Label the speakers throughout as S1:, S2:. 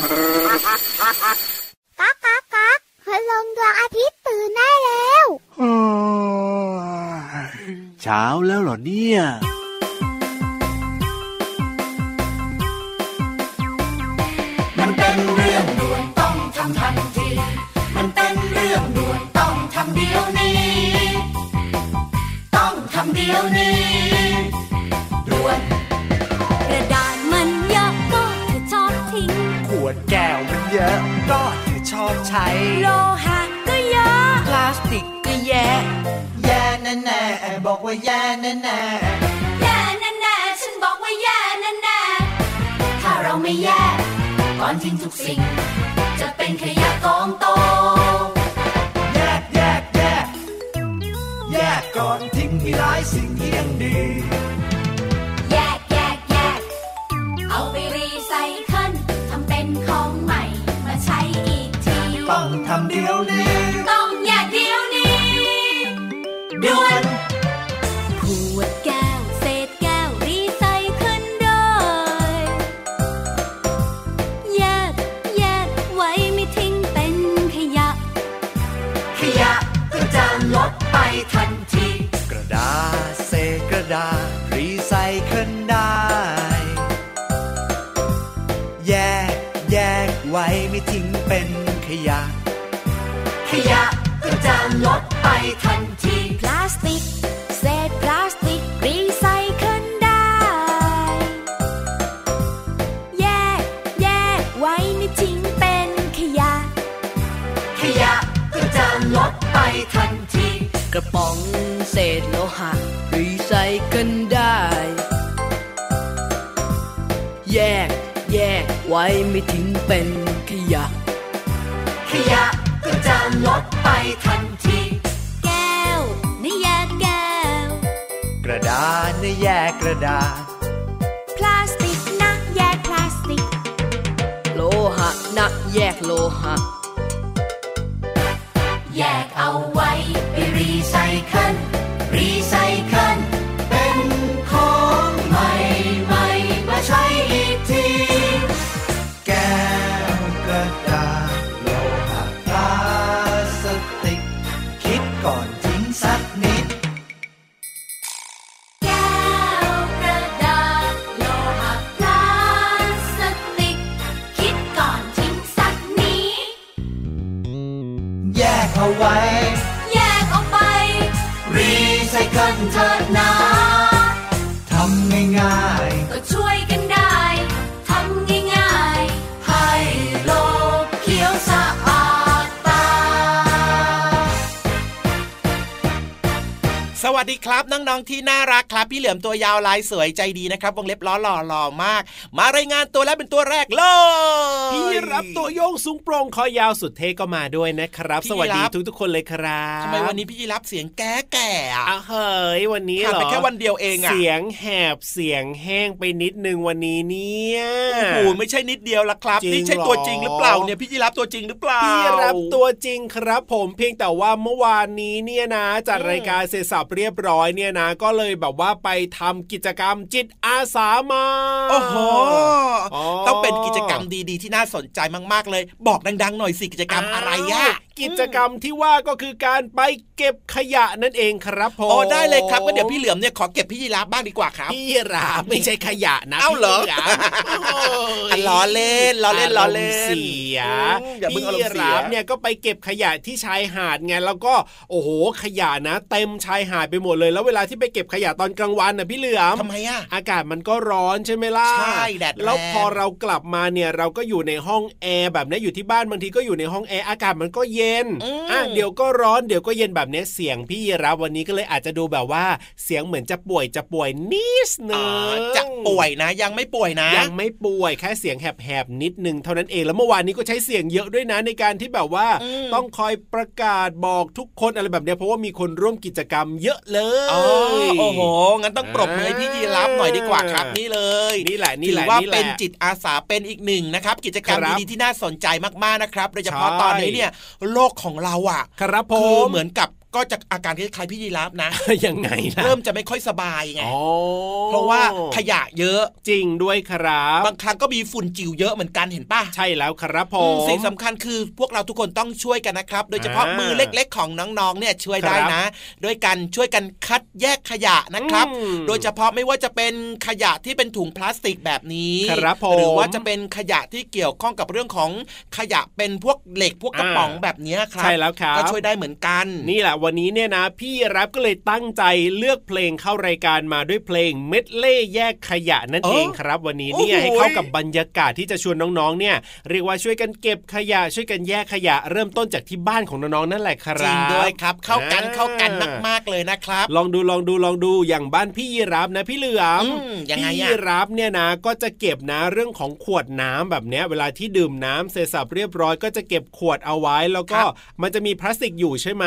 S1: ก๊ากก๊ากก๊ากพลงดวงอาทิตย์ตื่นได้แล้ว
S2: เช้าแล้วเหรอเนี่ย
S3: มันเป็นเรื่องด่วนต้องทำทันที มันเป็นเรื่องด่วนต้องทำเดี๋ยวนี้ ต้องทำเดี๋ยวนี้
S4: ยอะ ก็เธอชอบ
S5: ใช้
S4: โลหะก็เยอะ
S5: พลาสติกก็แย่แย่แน่แน่ๆบอกว่าแย่แน่แน่
S4: แย่แน่ๆฉันบอกว่าแย่แน่
S3: ถ้าเราไม่แยกก่อนทิ้งทุกสิ่ง จะเป็นขยะกองโต
S5: ๆแยกแยกแยกแยกก่อนทิ้งมีหลายสิ่งที่ยังดี
S4: ทันที พลาสติก เศษพลาสติกรีไซเคิลได้ แยก แยกไว้ไม่ทิ้งเป็นขยะ
S3: ขยะก็จะลดไปทันที
S6: กระป๋องเศษโลหะรีไซเคิลได้ แยก แยกไว้ไม่ทิ้งเป็นขยะ
S3: ขยะก็จะลดไปทันที
S5: ระดาษ
S4: พลาสติกนะแยกพลาสติก
S6: โลหะนะแยกโลหะ
S7: ครับน้องๆที่น่ารักครับ พี่เหลือมตัวยาวลายสวยใจดีนะครับ วงเล็บล้อหล่อหล่อมาก มารายงานตัวแล้วเป็นตัวแรกเลย
S8: พี่รับตัวโยงสูงโปร่งคอยาวสุดเท่ก็มาด้วยนะครับ
S7: พี่
S8: สวัสดี
S7: รับ
S8: ทุกๆคนเลยครับ
S7: ทำไมวันนี้พี่ยีรับเสียงแก่แก่ๆอะ
S8: อ้าวเฮ้ยวันนี้
S7: ขาด
S8: เหร
S7: ไป
S8: อ
S7: แค่วันเดียวเองอะ
S8: เสียงแหบเสียงแห้งไปนิดนึงวันนี้เนี่ย
S7: โอ้โหไม่ใช่นิดเดียวละครับ
S8: จริง
S7: นี่ใช่ตัวจริงหรือเปล่าเนี่ยพี่ยีรับตัวจริงหรือเปล่า
S8: พี่รับตัวจริงครับ ผมเพียงแต่ว่าเมื่อวานนี้เนี่ยนะจัดรายการเสร็จสับเรียบร้อยเนี่ยนะ ก็เลยแบบว่าไปทำกิจกรรมจิตอาสามา
S7: โอ้โห
S8: อ๋อ
S7: ต้องเป็นกิจกรรมดีๆ ที่น่าสนใจมากๆเลย บอกดังๆ หน่อยสิกิจกรรมอะไรอะา
S8: ว กิจกรรมที่ว่าก็คือการไปเก็บขยะนั่นเองครับผม
S7: โอ้ได้เลยครับก็เดี๋ยวพี่เหลือมเนี่ยขอเก็บพี่ยีรับบ้างดีกว่าครับ
S8: พี่ราบไม่ใช่ขยะนะ
S7: เอ้าเหรอ
S8: พี่ราบโอ้ย
S7: อะล้อเล่นล้อเล่นล้อเล่นา
S8: รมณ์เสีย
S7: อืมอย่าเพิ่งอารมณ์เสีย
S8: พี่ราบเนี่ยก็ไปเก็บขยะที่ชายหาดไงแล้วก็โอ้โหขยะนะ เต็มชายหาดไปหมดเลย แล้วเวลาที่ไปเก็บขยะตอนกลางวันน่ะพี่เหลือม
S7: ทำไมอะ
S8: อากาศมันก็ร้อนใช่ไหมล่ะ
S7: ใช่แดดแรง
S8: แล้วพอเรากลับมาเนี่ยเราก็อยู่ในห้องแอร์แบบนี้อยู่ที่บ้านบางทีก็อยู่ในห้องแอร์อากาศมันก็เย็น
S7: อืม
S8: อะเดี๋ยวก็ร้อนเดี๋ยวก็เย็นแบบนี้เสียงพี่รับวันนี้ก็เลยอาจจะดูแบบว่าเสียงเหมือนจะป่วยจะป่วยนิดนึ
S7: อ๋องจะป่วยนะ ยังไม่ป่วยนะ
S8: ยังไม่ป่วยแค่เสียงแหบๆนิดนึงเท่านั้นเองแล้วเมื่อวานนี้ก็ใช้เสียงเยอะด้วยนะในการที่แบบว่า
S7: อืม
S8: ต้องคอยประกาศบอกทุกคนอะไรแบบเนี้ยเพราะว่ามีคนร่วมกิจกรรมเยอะเลย
S7: อ๋อโอ้โหงั้นต้องปรบมือให้พี่ยีรับหน่อยดีกว่าครับนี่เลย
S8: นี่แหละนี่
S7: ถื
S8: แห
S7: อ
S8: ละ
S7: ว่า
S8: นี่แหละ
S7: เป็นจิตอาสาเป็นอีกหนึ่งนะครับกิจกรรม
S8: ครับ
S7: ดีๆที่น่าสนใจมากๆนะครับโดยเฉพาะ
S8: ใช่
S7: ตอนนี้เนี่ยโลกของเราอะ
S8: ครับผ
S7: คือ
S8: ม
S7: เหมือนกับ ก็จะอาการคล้ายๆพี่ยีรับนะ
S8: ยังไงล่ะ
S7: เริ่มจะไม่ค่อยสบายไง
S8: อ๋อ
S7: เพราะว่าขยะเยอะ
S8: จริงด้วยครับ
S7: บางครั้งก็มีฝุ่นจิ๋วเยอะเหมือนกันเห็นป่ะ
S8: ใช่แล้วครับผ
S7: อืม
S8: ม
S7: สิ่งสำคัญคือพวกเราทุกคนต้องช่วยกันนะครับ โดยเฉพาะ
S8: อ่ามื
S7: มือเล็กๆ ของน้องๆเนี่ยช่วยได้
S8: ครับ
S7: นะด้วยการช่วยกันคัดแยกขยะนะครับ
S8: อืม
S7: โดยเฉพาะไม่ว่าจะเป็นขยะที่เป็นถุงพลาสติกแบบนี้
S8: ครับผม
S7: หรือว่าจะเป็นขยะที่เกี่ยวข้องกับเรื่องของขยะเป็นพวกเหล็กพวกกระป๋อง
S8: อ่า
S7: แบบเนี้ยครับ
S8: ใช่แล้วครับ
S7: ก็ช่วยได้เหมือนกัน
S8: นี่แหละวันนี้เนี่ยนะ พี่รับก็เลยตั้งใจเลือกเพลงเข้ารายการมาด้วยเพลงเม็ดเล่แยกขยะนั่น
S7: เออ
S8: เองครับ วันนี้เนี่ย
S7: โอ้โห
S8: ให้เข้ากับบรรยากาศที่จะชวนน้องๆเนี่ย เรียกว่าช่วยกันเก็บขยะ ช่วยกันแยกขยะเริ่มต้นจากที่บ้านของน้องๆนั่นแหละค
S7: จ
S8: รั
S7: ริ
S8: บ
S7: งด้วยครับ เข้ากัน
S8: อ่า
S7: เข้ากันมากๆเลยนะครับ
S8: ลองดูลองดูลองดูอย่างบ้านพี่ยีรับนะพี่เหลือม
S7: อืมยังไงอะ
S8: พี่ยีรับเนี่ยนะก็จะเก็บนะเรื่องของขวดน้ำแบบเนี้ยเวลาที่ดื่มน้ำเสร็จสับเรียบร้อยก็จะเก็บขวดเอาไว้แล้วก็มันจะมีพลาสติกอยู่ใช่ไหม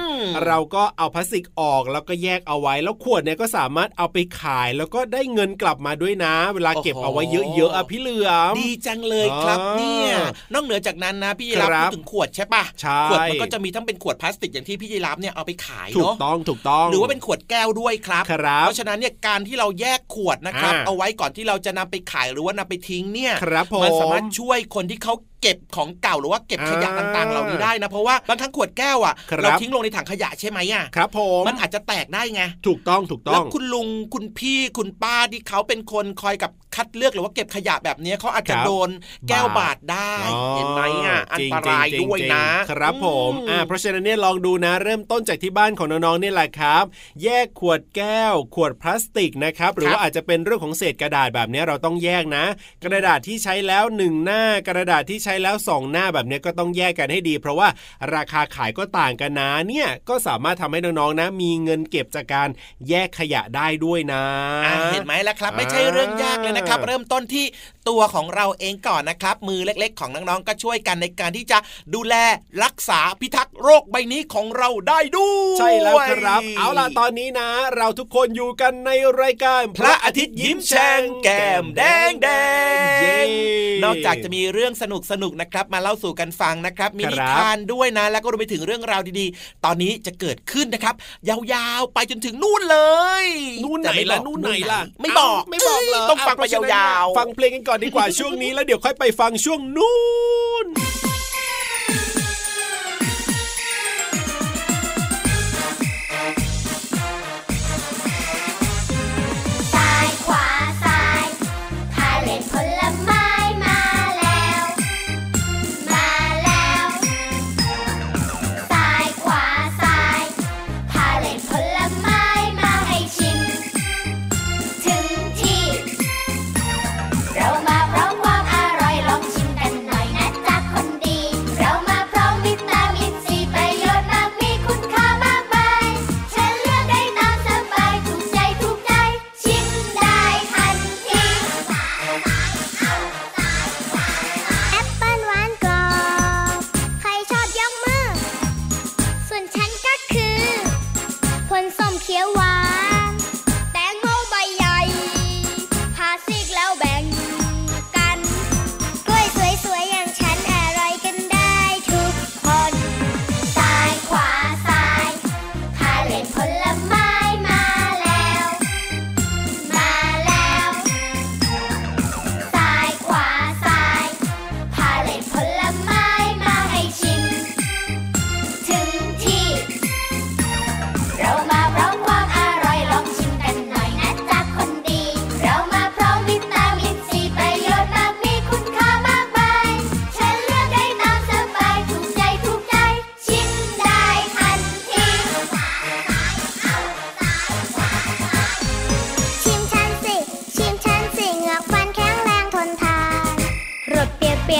S7: อืม
S8: เราก็เอาพลาสติกออกแล้วก็แยกเอาไว้ แล้วขวดเนี่ยก็สามารถเอาไปขาย แล้วก็ได้เงินกลับมาด้วยนะ เวลาเก็บเอาไว้เยอะๆอะพี่เหลือม
S7: ดีจังเลยครับ
S8: อ่า
S7: เนี่ยนอกเหนือจากนั้นนะพี่ยี
S8: ครั
S7: รับบพูดถึงขวดใช่ปะ
S8: ใช่
S7: ขวดมันก็จะมีทั้งเป็นขวดพลาสติกอย่างที่พี่ยีรับเนี่ยเอาไปขาย
S8: ถูก
S7: เนาะ
S8: ต้องถูกต้อง
S7: หรือว่าเป็นขวดแก้วด้วยครับ
S8: ครับ
S7: เพราะฉะนั้นเนี่ยการที่เราแยกขวดนะครับ
S8: อ่า
S7: เอาไว้ก่อนที่เราจะนำไปขายหรือว่านำไปทิ้งเนี่ย
S8: ครับผม
S7: มันสามารถช่วยคนที่เขา เก็บของเก่าหรือว่าเก็บขยะ
S8: อ่า
S7: ต่างๆ เหล่านี้ได้นะเพราะว่าบางครั้งขวดแก้วอะ
S8: ครับ
S7: เราทิ้งลงในถังขยะใช่ไหมอะ
S8: ครับผม
S7: มันอาจจะแตกได้ไง
S8: ถูกต้องถูกต้
S7: แล้
S8: อ
S7: ว
S8: ง
S7: คุณลุงคุณพี่คุณป้าที่เขาเป็นคนคอยกับคัดเลือกหรือว่าเก็บขยะแบบเนี้ยเขาอาจจะ
S8: ครับ
S7: โดนแก้ว
S8: บา
S7: บา
S8: ด
S7: ดได้
S8: อ๋อ
S7: เห็นไหมอะอันตราย
S8: จงๆ
S7: ด้วยนะ
S8: จริงๆครับผม
S7: อื
S8: อ่าเพราะฉะนั้นเนี่ยลองดูนะเริ่มต้นจากที่บ้านของน้องๆนี่แหละครับ แยกขวดแก้ว ขวดพลาสติกนะครับหรือว่าอาจจะเป็นเรื่องของเศษกระดาษแบบนี้เราต้องแยกนะ กระดาษที่ใช้แล้วหนึ่งหน้ากระดาษที่ใช้แล้วสองหน้าแบบนี้ก็ต้องแยกกันให้ดี เพราะว่าราคาขายก็ต่างกันนะเนี่ยก็สามารถทำให้น้องๆนะ มีเงินเก็บจากการแยกขยะได้ด้วยนะ
S7: อะเห็นไหมล่ะครับ ไม่ใช่เรื่องยากเลยนะครับ เริ่มต้นที่ ตัวของเราเองก่อนนะครับ มือเล็กๆ ของน้องๆก็ช่วยกันในการที่จะดูแลรักษาพิทักษ์โรคใบนี้ของเราได้ด้วย
S8: ใช่แล้วครับ เอาล่ะตอนนี้นะ เราทุกคนอยู่กันในรายการ
S7: พระอาทิตย์ยิ้มแฉ่งแก้มแดงแดง
S8: เย้
S7: นอกจากจะมีเรื่องสนุกสนุกๆนะครับ มาเล่าสู่กันฟังนะครับ มีนิ
S8: ครับ
S7: ทานด้วยนะ แล้วก็รวมไปถึงเรื่องราวดีๆ ตอนนี้จะเกิดขึ้นนะครับ ยาวๆไปจนถึงนู่นเลย
S8: นู่นไหน
S7: แต่ม่
S8: ล่ะ
S7: บอก
S8: นู่นไหนล่ะ
S7: ไม่บอก
S8: เาไม่บอกเหรอ
S7: ต้องฟังไป
S8: เพระฉะนั้น
S7: ยาวๆ
S8: ฟังเพลงกันก่อนดีกว่าช่วงนี้แล้วเดี๋ยวค่อยไปฟังช่วงนู้น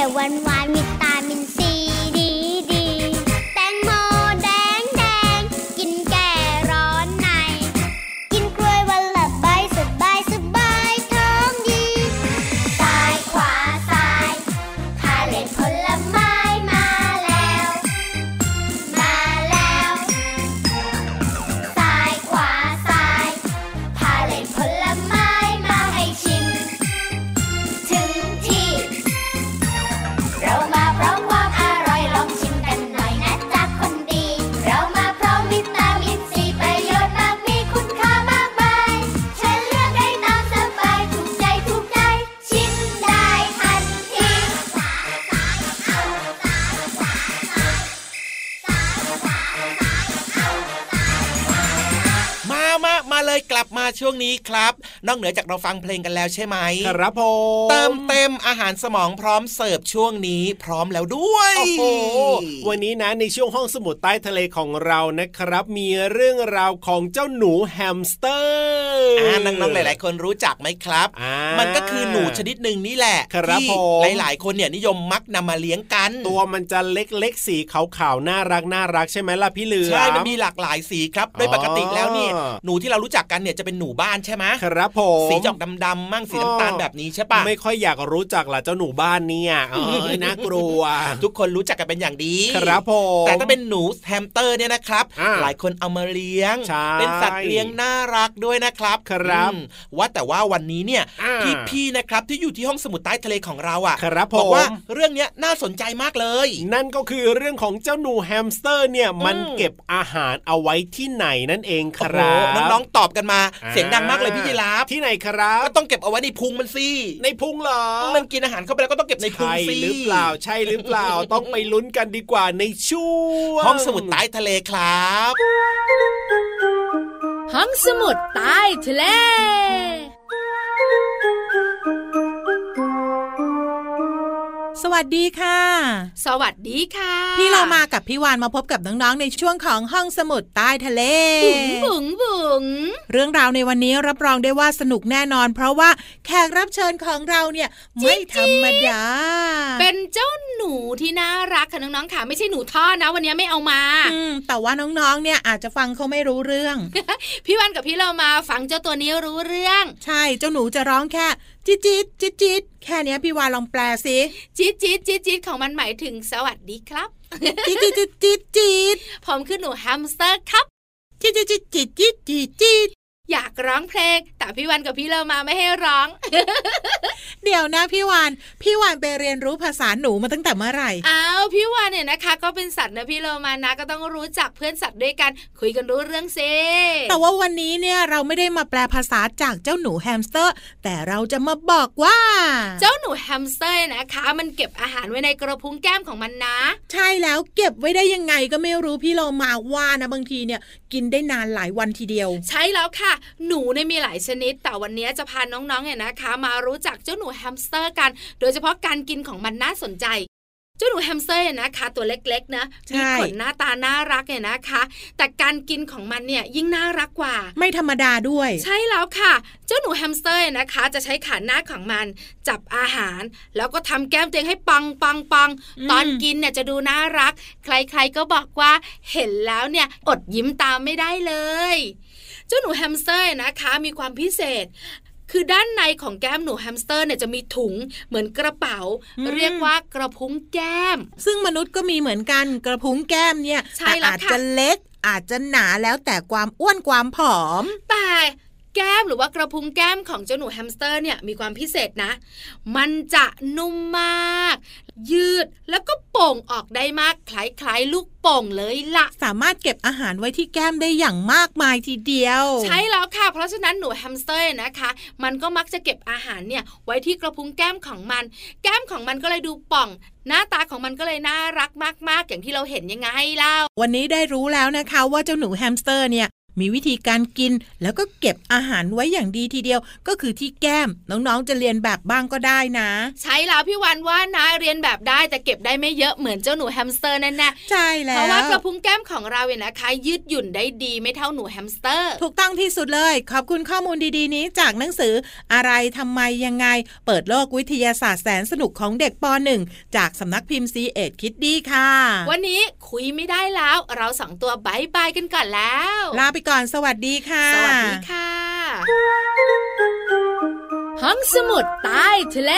S1: วๆหวานหวานๆวิตา มามามาเล
S7: ยกลับมาช่วงนี้ครับ นอกเหนือจากเราฟังเพลงกันแล้วใช่ไหม
S8: ครับผม
S7: เติมเต็มอาหารสมองพร้อมเสิร์ฟช่วงนี้พร้อมแล้วด้วย
S8: โอ้โหวันนี้นะในช่วงห้องสมุดใต้ทะเลของเรานะครับ มีเรื่องราวของเจ้าหนูแฮมสเตอร์
S7: อ่าน้องๆหลาย ๆ คนรู้จักไหมครับ
S8: อ่า
S7: มันก็คือหนูชนิดหนึ่งนี่แหละ
S8: ครับ
S7: ที่
S8: ผม
S7: หลาย ๆ คนเนี่ยนิยมมักนำมาเลี้ยงกัน
S8: ตัวมันจะเล็กๆสีขาวๆน่ารักน่ารักใช่ไหมล่ะพี่เหลือม
S7: ใช่มันมีหลากหลายสีครับโดยปกติแล้วเนี่ย
S8: อ๋อ
S7: หนูที่เรารู้จักกันเนี่ยจะเป็นหนูบ้านใช่ไหม
S8: ครับผม
S7: สีออกดำๆมั่งสีน้ำตาลแบบนี้ใช่ปะ
S8: ไม่ค่อยอยากรู้จักล่ะเจ้าหนูบ้านเนี่ยเอ้ยน่ากลัว
S7: ทุกคนรู้จักกันเป็นอย่างดี
S8: ครับผม
S7: แต่ถ้าเป็นหนูแฮมสเตอร์เนี่ยนะครับ
S8: อ่า
S7: หลายคนเอามาเลี้ยง
S8: ใช่
S7: เป็นสัตว์เลี้ยงน่ารักด้วยนะครับ
S8: ครับ
S7: อืมว่าแต่ว่าวันนี้เนี่ย
S8: อ่า
S7: พี่ๆนะครับที่อยู่ที่ห้องสมุดใต้ทะเลของเราอะ
S8: ครับผม
S7: บอกว่าเรื่องเนี้ยน่าสนใจมากเลย
S8: นั่นก็คือเรื่องของเจ้าหนูแฮมสเตอร์เนี่ยมัน
S7: อืม
S8: เก็บอาหารเอาไว้ที่ไหนนั่นเองค
S7: โอ้โห
S8: รับ
S7: น้องๆตอบกันมา
S8: อ่า
S7: เสียงดังมากเลยพี่ยีราฟ
S8: ที่ไหนครับ
S7: ก็ต้องเก็บเอาไว้ในพุงมันสิ
S8: ในพุงเหรอ
S7: มันกินอาหารเข้าไปแล้วก็ต้องเก็บในพุง
S8: ใช่
S7: สิ
S8: หรือเปล่าใช่หรือเปล่าต้องไปลุ้นกันดีกว่าในช่วง
S7: ห้องสมุดใต้ทะเลครับ
S4: ห้องสมุดใต้ทะเล
S9: วัสดีค่ะ
S4: สวัสดีค่ะ
S9: พี่เรามากับพี่วานมาพบกับน้องๆในช่วงของห้องสมุดใต้ทะเล
S4: บุ๋งบุ๋งบุ๋ง
S9: เรื่องราวในวันนี้รับรองได้ว่าสนุกแน่นอน เพราะว่าแขกรับเชิญของเราเนี่ยไม่ธรรมดา
S4: เป็นเจ้าหนูที่น่ารักค่ะน้องๆค่ะไม่ใช่หนูท่อนะ วันนี้ไม่เอามา
S9: อืมแต่ว่าน้องๆเนี่ยอาจจะฟังเขาไม่รู้เรื่อง
S4: พี่วันกับพี่เรามาฟังเจ้าตัวนี้รู้เรื่อง
S9: ใช่เจ้าหนูจะร้องแค่ จิ๊ดจิ๊ดจิ๊ดจิ๊ดแค่เนี้ยพี่วานลองแปลสิ
S4: จี๊ดจี๊ดจี๊ดจี๊ดของมันหมายถึงสวัสดีครับ
S9: จิ๊ดจิ๊ดจิ๊ดจิ๊ดจิ๊ด
S4: ผมคือหนูแฮมสเตอร์ครับ
S9: จิ๊ดจิ๊ดจิ๊ดจิ๊ดจิ๊ดจิ๊ดจิ๊ด
S4: อยากร้องเพลง แต่พี่วันกับพี่เรามาไม่ให้ร้อง
S9: เดี๋ยวนะพี่วานพี่วานไปเรียนรู้ภาษาหนูมาตั้งแต่เมื่อไหร่
S4: อ้าวพี่วานเนี่ยนะคะ ก็เป็นสัตว์นะพี่เรามานะ ก็ต้องรู้จักเพื่อนสัตว์ด้วยกัน คุยกันรู้เรื่องเซ
S9: แต่ว่าวันนี้เนี่ยเราไม่ได้มาแปลภาษาจากเจ้าหนูแฮมสเตอร์ แต่เราจะมาบอกว่า
S4: เจ้าหนูแฮมสเตอร์นะคะ มันเก็บอาหารไว้ในกระพุ้งแก้มของมันนะ
S9: ใช่แล้วเก็บไว้ได้ยังไงก็ไม่รู้พี่เรามาว่านะบางทีเนี่ย กินได้นานหลายวันทีเดียว
S4: ใช่แล้วค่ะหนูเนี่ยมีหลายชนิด แต่วันนี้จะพาน้องๆเนี่ยนะคะ มารู้จักเจ้าหนูแฮมสเตอร์กัน โดยเฉพาะการกินของมันน่าสนใจเจ้าหนูแฮมสเตอร์เนี่ยนะคะตัวเล็กๆนะ
S9: ใช่
S4: มีขนหน้าตาน่ารักเนี่ยนะคะ แต่การกินของมันเนี่ยยิ่งน่ารักกว่า
S9: ไม่ธรรมดาด้วย
S4: ใช่แล้วค่ะ เจ้าหนูแฮมสเตอร์นะคะ จะใช้ขาหน้าของมัน จับอาหาร แล้วก็ทำแก้มตัวเองให้ปังปังปัง
S9: อืม
S4: ตอนกินเนี่ยจะดูน่ารัก ใครๆก็บอกว่าเห็นแล้วเนี่ยอดยิ้มตามไม่ได้เลยเจ้าหนูแฮมสเตอร์นะคะมีความพิเศษคือด้านในของแก้มหนูแฮมสเตอร์เนี่ยจะมีถุงเหมือนกระเป๋า เรียกว่ากระพุ้งแก้ม
S9: ซึ่งมนุษย์ก็มีเหมือนกันกระพุ้งแก้มเนี่ย
S4: ใช่
S9: แต่
S4: แล้ว
S9: อาจ
S4: ค่ะ
S9: จะเล็กอาจจะหนาแล้วแต่ความอ้วนความผอม
S4: แต่ แก้มหรือว่ากระพุ้งแก้มของเจ้าหนูแฮมสเตอร์เนี่ยมีความพิเศษนะ มันจะนุ่มมาก ยืดแล้วก็โป่งออกได้มากคล้ายๆลูกโป่งเลยล่ะ
S9: สามารถเก็บอาหารไว้ที่แก้มได้อย่างมากมายทีเดียว
S4: ใช่แล้วค่ะ เพราะฉะนั้นหนูแฮมสเตอร์นะคะ มันก็มักจะเก็บอาหารเนี่ยไว้ที่กระพุ้งแก้มของมัน แก้มของมันก็เลยดูป่อง หน้าตาของมันก็เลยน่ารักมาก ๆ อย่างที่เราเห็นยังไงเล่า
S9: วันนี้ได้รู้แล้วนะคะ ว่าเจ้าหนูแฮมสเตอร์เนี่ย มีวิธีการกินแล้วก็เก็บอาหารไว้อย่างดีทีเดียว ก็คือที่แก้มน้องๆจะเลียนแบบบ้างก็ได้นะ
S4: ใช่แล้วพี่วันว่านะเลียนแบบได้แต่เก็บได้ไม่เยอะเหมือนเจ้าหนูแฮมสเตอร์แน่ๆ
S9: ใช่แล้ว
S4: เพราะว่ากระพุ้งแก้มของเราเนี่ยนะคะ ยืดหยุ่นได้ดีไม่เท่าหนูแฮมสเตอร์
S9: ถูกต้องที่สุดเลย ขอบคุณข้อมูลดีๆ นี้จากหนังสืออะไรทำไมยังไง เปิดโลกวิทยาศาสตร์แสนสนุกของเด็กป .1 จากสำนักพิมพ์ C ีเอ็ดคิดดีค่ะ
S4: วันนี้คุยไม่ได้แล้ว เราสองตัวบายบายกันก่อนแล้ว
S9: ลาไปก่อนสวัสดีค่ะ
S4: สวัสดีค่ะ ห้องสมุดใต้ทะเล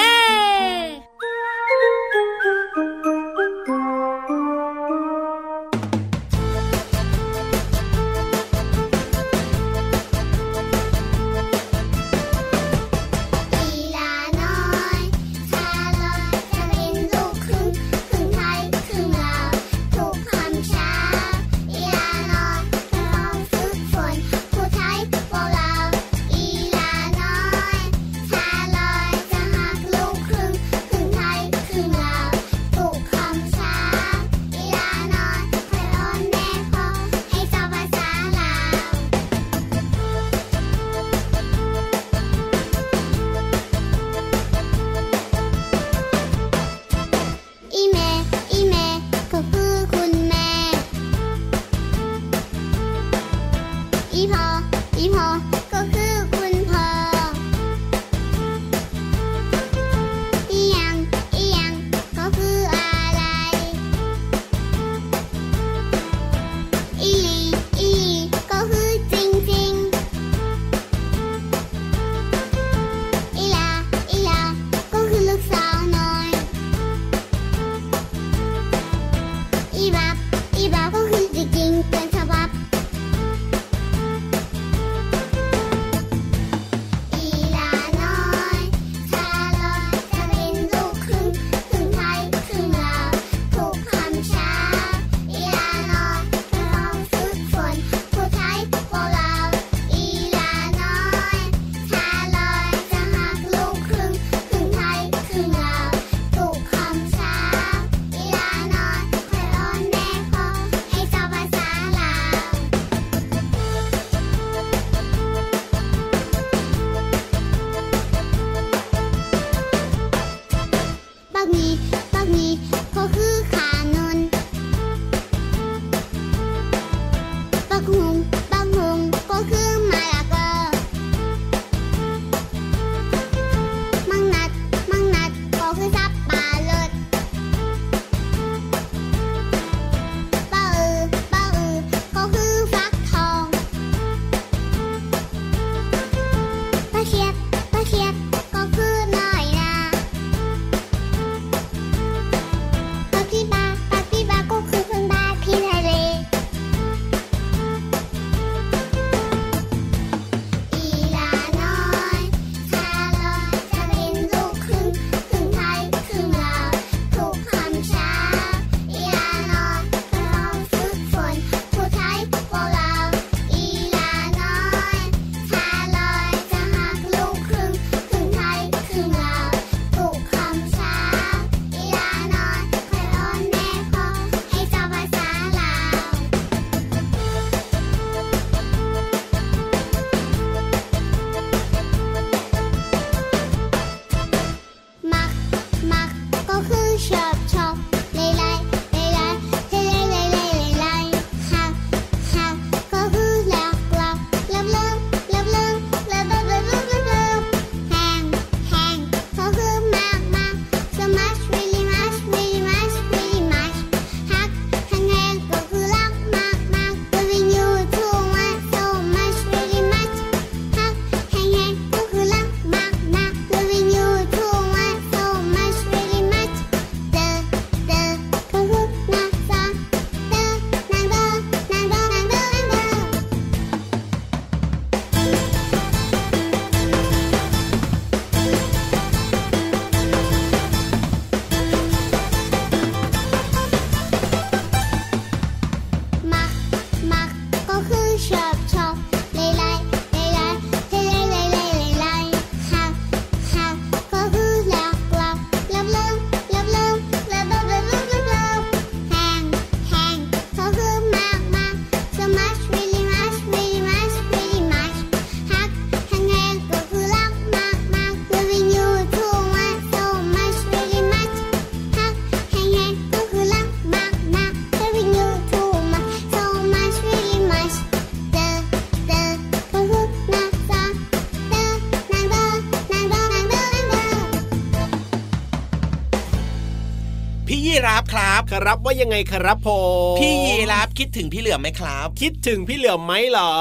S1: ครับ
S8: ว่ายังไงครับผม
S7: พี่ยีรา คิดถึงพี่เหลือมไหมครับ
S8: คิดถึงพี่เหลือมไหมเหรอ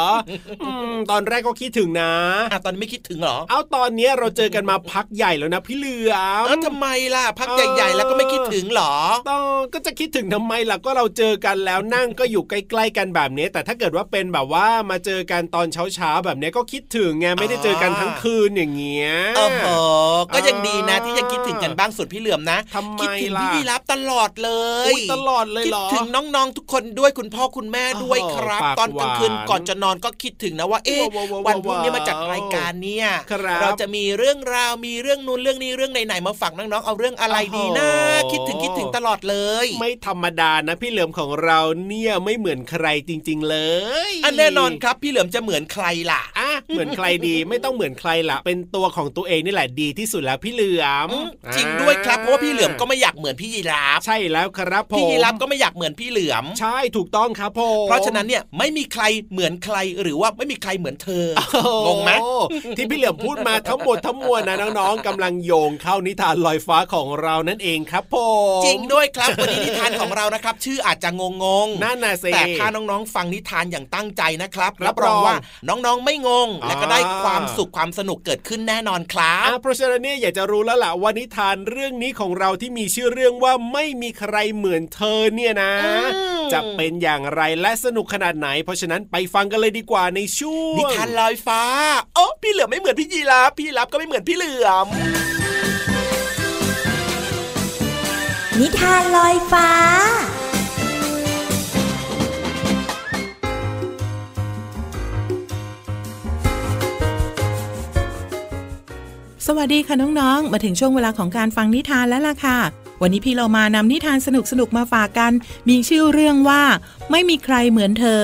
S8: อืมตอนแรกก็คิดถึงนะ
S7: อะตอนนี้ไม่คิดถึงเหรอ
S8: เอาตอนเนี้ยเราเจอกันมาพักใหญ่แล้วนะพี่เหลือม
S7: เออทำไมล่ะพักใหญ่ๆแล้วก็ไม่คิดถึงเหรอ
S8: ต้องก็จะคิดถึงทำไมล่ะก็เราเจอกันแล้วนั่งก็อยู่ใกล้ ๆ กันแบบนี้ แต่ถ้าเกิดว่าเป็นแบบว่ามาเจอกันตอนเช้าๆแบบนี้ก็คิดถึงไงไม่ได้เจอกันทั้งคืนอย่างเงี้ย
S7: โอ้โหก็ยังดีนะที่ยังคิดถึงกันบ้างส่วนพี่เหลือมนะ
S8: ทำไม
S7: คิดถึง
S8: ล่ะ
S7: พี่ยีราฟตลอดเลย
S8: อุ๊ยตลอดเลย
S7: คิ
S8: เห
S7: ด
S8: รอ
S7: ถึงน้องๆทุกคนด้วยคุณพ่อคุณแม่ด้วย
S8: โอ้โห
S7: ครับ
S8: ปาก
S7: ตอนกลางคืน
S8: หวาน
S7: ก่อนจะนอนก็คิดถึงนะว่าเอ๊ะ
S8: ว้าวๆๆ
S7: วันพรุ่งนี้มาจัดรายการเนี่ย
S8: ครับ
S7: เราจะมีเรื่องราวมีเรื่องนู้นเรื่องนี้เรื่องไหนๆมาฝากน้องๆเอาเรื่องอะไรดีนะ
S8: โอ้โห
S7: คิดถึงคิดถึงตลอดเลย
S8: ไม่ธรรมดานะพี่เหลือมของเราเนี่ยไม่เหมือนใครจริง ๆ เลย
S7: อันแน่นอนครับพี่เหลือมจะเหมือนใครล่ะ
S8: อะเหมือนใครดีไม่ต้องเหมือนใครล่ะ เป็นตัวของตัวเองนี่แหละดีที่สุดแล้วพี่เหลือม
S7: อืมจริงด้วยครับเพราะว่าพี่เหลือมก็ไม่อยากเหมือนพี่ยีราฟ
S8: ใช่แล้วครับผม
S7: พี่ยีราฟก็ไม่อยากเหมือนพี่เหลือม
S8: ใช่ถูกต้องครับผม
S7: เพราะฉะนั้นเนี่ยไม่มีใครเหมือนใครหรือว่าไม่มีใครเหมือนเธอ
S8: โอ้โง
S7: งไหม
S8: ที่พี่เหลือมพูดมาทั้งหมดทั้งมวลนะน้องๆกำลังโยงเข้านิทานลอยฟ้าของเรานั่นเองครับผม
S7: จริงด้วยครับวันนี้นิทานของเรานะครับ ชื่ออาจจะงงงๆ
S8: นั่นน่ะสิ
S7: แต่ถ้าน้องๆ ฟังนิทานอย่างตั้งใจนะครับ
S8: รั
S7: รั
S8: บบร
S7: ร
S8: อ
S7: องงว่าน้องๆไม่งง
S8: อ่า
S7: และก็ได้ความสุขความสนุกเกิดขึ้นแน่นอนครับ
S8: อะเพราะฉะนั้นเนี่ยอยากจะรู้แล้วล่ะว่านิทานเรื่องนี้ของเราที่มีชื่อเรื่องว่าไม่มีใครเหมือนเธอเนี่ยนะ
S7: ม
S8: จะเป็นอย่างไรและสนุกขนาดไหน เพราะฉะนั้นไปฟังกันเลยดีกว่าในช่วง
S7: นิทานลอยฟ้าโอ้พี่เหลือมไม่เหมือนพี่ยีราฟพี่ยีราฟก็ไม่เหมือนพี่เหลือม
S10: นิทานลอยฟ้า
S9: สวัสดีค่ะน้องๆ มาถึงช่วงเวลาของการฟังนิทานแล้วล่ะค่ะ วันนี้พี่เรามานำนิทานสนุกๆมาฝากกัน มีชื่อเรื่องว่า ไม่มีใครเหมือนเธอ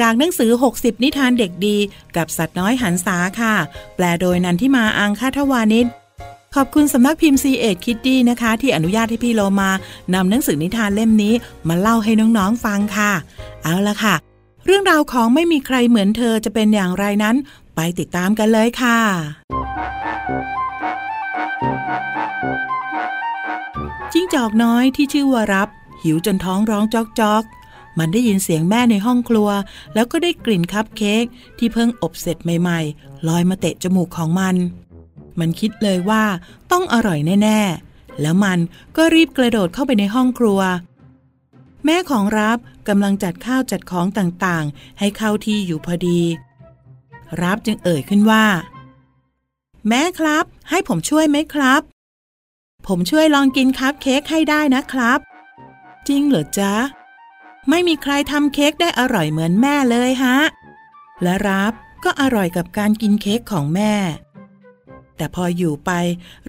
S9: จากหนังสือ 60 นิทานเด็กดี กับสัตว์น้อยหันษาค่ะ แปลโดยนันทิมาอังคาทวานิชขอบคุณสำนักพิมพ์ c ีเอ็ดคิตตี้นะคะ ที่อนุญาตให้พี่โลมานำหนังสือนิทานเล่มนี้ มาเล่าให้น้องๆฟังค่ะ เอาละค่ะ เรื่องราวของไม่มีใครเหมือนเธอจะเป็นอย่างไรนั้น ไปติดตามกันเลยค่ะ จิ้งจอกน้อยที่ชื่อว่ารับ หิวจนท้องร้องจอกจอกมันได้ยินเสียงแม่ในห้องครัว แล้วก็ได้กลิ่นคัพเค้กที่เพิ่งอบเสร็จใหม่ๆ ลอยมาเตะจมูกของมัน มันคิดเลยว่าต้องอร่อยแน่ ๆ แล้วมันก็รีบกระโดดเข้าไปในห้องครัว แม่ของรับกำลังจัดข้าวจัดของต่างๆ ให้เข้าที่อยู่พอดี รับจึงเอ่ยขึ้นว่า แม่ครับ ให้ผมช่วยไหมครับ ผมช่วยลองกินคัพเค้กให้ได้นะครับ จริงเหรอจ๊ะ ไม่มีใครทำเค้กได้อร่อยเหมือนแม่เลยฮะ และรับก็อร่อยกับการกินเค้กของแม่ แต่พออยู่ไป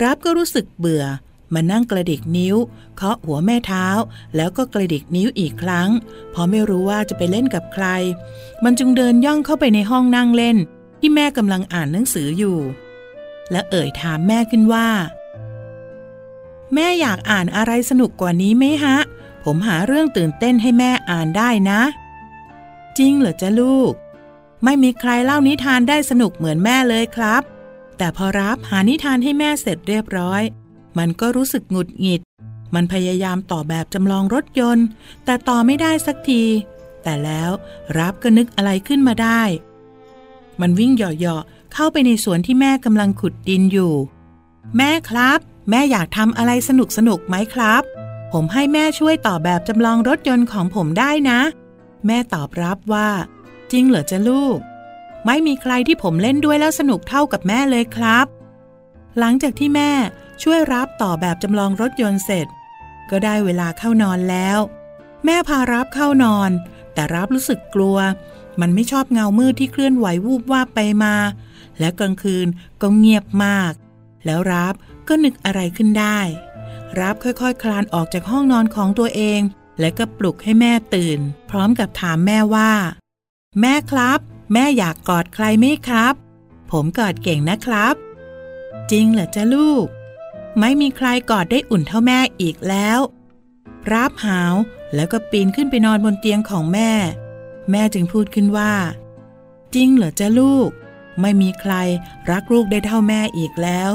S9: รับก็รู้สึกเบื่อ มานั่งกระดิกนิ้ว เคาะหัวแม่เท้า แล้วก็กระดิกนิ้วอีกครั้งเพราะไม่รู้ว่าจะไปเล่นกับใคร มันจึงเดินย่องเข้าไปในห้องนั่งเล่น ที่แม่กำลังอ่านหนังสืออยู่ และเอ่ยถามแม่ขึ้นว่า แม่อยากอ่านอะไรสนุกกว่านี้ไหมฮะ ผมหาเรื่องตื่นเต้นให้แม่อ่านได้นะ จริงเหรอจ๊ะลูก ไม่มีใครเล่านิทานได้สนุกเหมือนแม่เลยครับ แต่พอรับหานิทานให้แม่เสร็จเรียบร้อย มันก็รู้สึกหงุดหงิด มันพยายามต่อแบบจำลองรถยนต์ แต่ต่อไม่ได้สักที แต่แล้วรับก็นึกอะไรขึ้นมาได้ มันวิ่งเหาะๆเข้าไปในสวนที่แม่กำลังขุดดินอยู่ แม่ครับ แม่อยากทำอะไรสนุกสนุกไหมครับ ผมให้แม่ช่วยต่อแบบจำลองรถยนต์ของผมได้นะ แม่ตอบรับว่า จริงเหรอจ๊ะลูก ไม่มีใครที่ผมเล่นด้วยแล้วสนุกเท่ากับแม่เลยครับ หลังจากที่แม่ช่วยรับต่อแบบจำลองรถยนต์เสร็จ ก็ได้เวลาเข้านอนแล้ว แม่พารับเข้านอน แต่รับรู้สึกกลัว มันไม่ชอบเงามืดที่เคลื่อนไหววูบวาบไปมา และกลางคืนก็เงียบมาก แล้วรับ ก็นึกอะไรขึ้นได้ รับค่อยๆคคลานออกจากห้องนอนของตัวเอง และก็ปลุกให้แม่ตื่น พร้อมกับถามแม่ว่า แม่ครับ แม่อยากกอดใครไหมครับ ผมกอดเก่งนะครับ จริงเหรอจ๊ะลูก ไม่มีใครกอดได้อุ่นเท่าแม่อีกแล้วรับหาวแล้วก็ปีนขึ้นไปนอนบนเตียงของแม่ แม่จึงพูดขึ้นว่า จริงเหรอจ๊ะลูก ไม่มีใครรักลูกได้เท่าแม่อีกแล้ว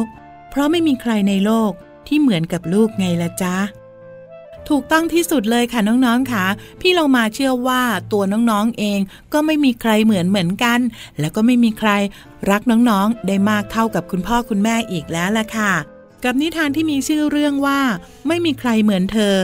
S9: เพราะไม่มีใครในโลกที่เหมือนกับลูกไงละจ๊ะ ถูกต้องที่สุดเลยค่ะน้องๆค่ะ พี่เรามาเชื่อว่าตัวน้องๆเองก็ไม่มีใครเหมือนเหมือนกัน แล้วก็ไม่มีใครรักน้องๆ ได้มากเท่ากับคุณพ่อคุณแม่อีกแล้วล่ะค่ะ กับนิทานที่มีชื่อเรื่องว่า ไม่มีใครเหมือนเธอ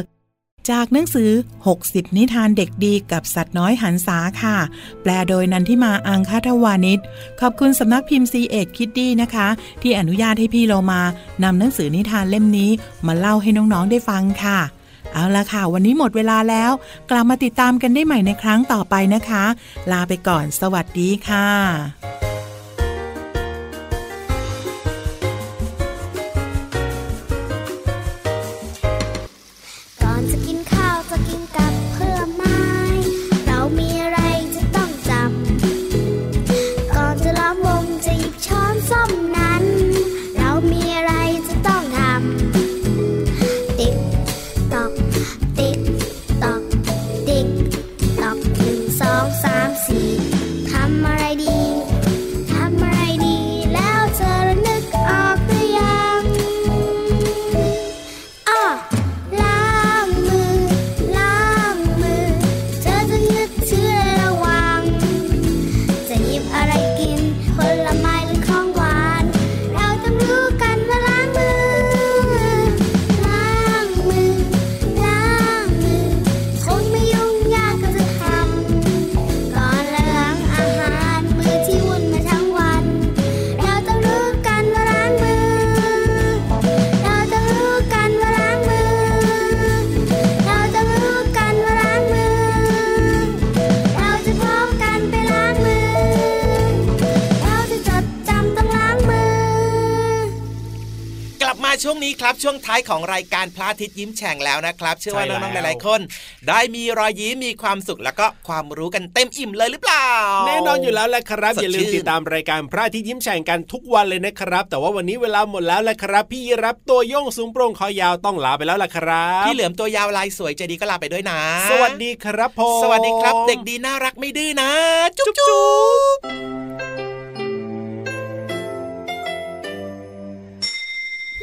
S9: จากหนังสือ 60 นิทานเด็กดีกับสัตว์น้อยหันษาค่ะ แปลโดยนันทิมาอังคาทวานิชขอบคุณสำนักพิมพ์ซีเอ็ดคิดดี้นะคะ ที่อนุญาตให้พี่เรามานำหนังสือนิทานเล่มนี้ มาเล่าให้น้องๆได้ฟังค่ะ เอาละค่ะ วันนี้หมดเวลาแล้ว กลับมาติดตามกันได้ใหม่ในครั้งต่อไปนะคะ ลาไปก่อน สวัสดีค่ะ
S7: ครับช่วงท้ายของรายการพระอาทิตย์ยิ้มแฉ่งแล้วนะครับเชื่อว่า
S8: ใช่แล้ว
S7: น้องๆหลายๆคน ได้มีรอยยิ้มมีความสุขแล้วก็ความรู้กันเต็มอิ่มเลยหรือเปล่า
S8: แน่นอนอยู่แล้วแหละครับ
S7: สด
S8: อย่าลืม
S7: ชื่น
S8: ติดตามรายการพระอาทิตย์ยิ้มแฉ่งกันทุกวันเลยนะครับ แต่ว่าวันนี้เวลาหมดแล้วแหละครับพี่รับตัวโยงสูงโปร่งคอยาวต้องลาไปแล้วล่ะครับ
S7: พี่เหลือมตัวยาวลายสวยใจดีก็ลาไปด้วยนะ
S8: สวัสดีครับผม
S7: สวัสดีครับ เด็กดีน่ารักไม่ดื้อนะ จุ๊บจุ๊บ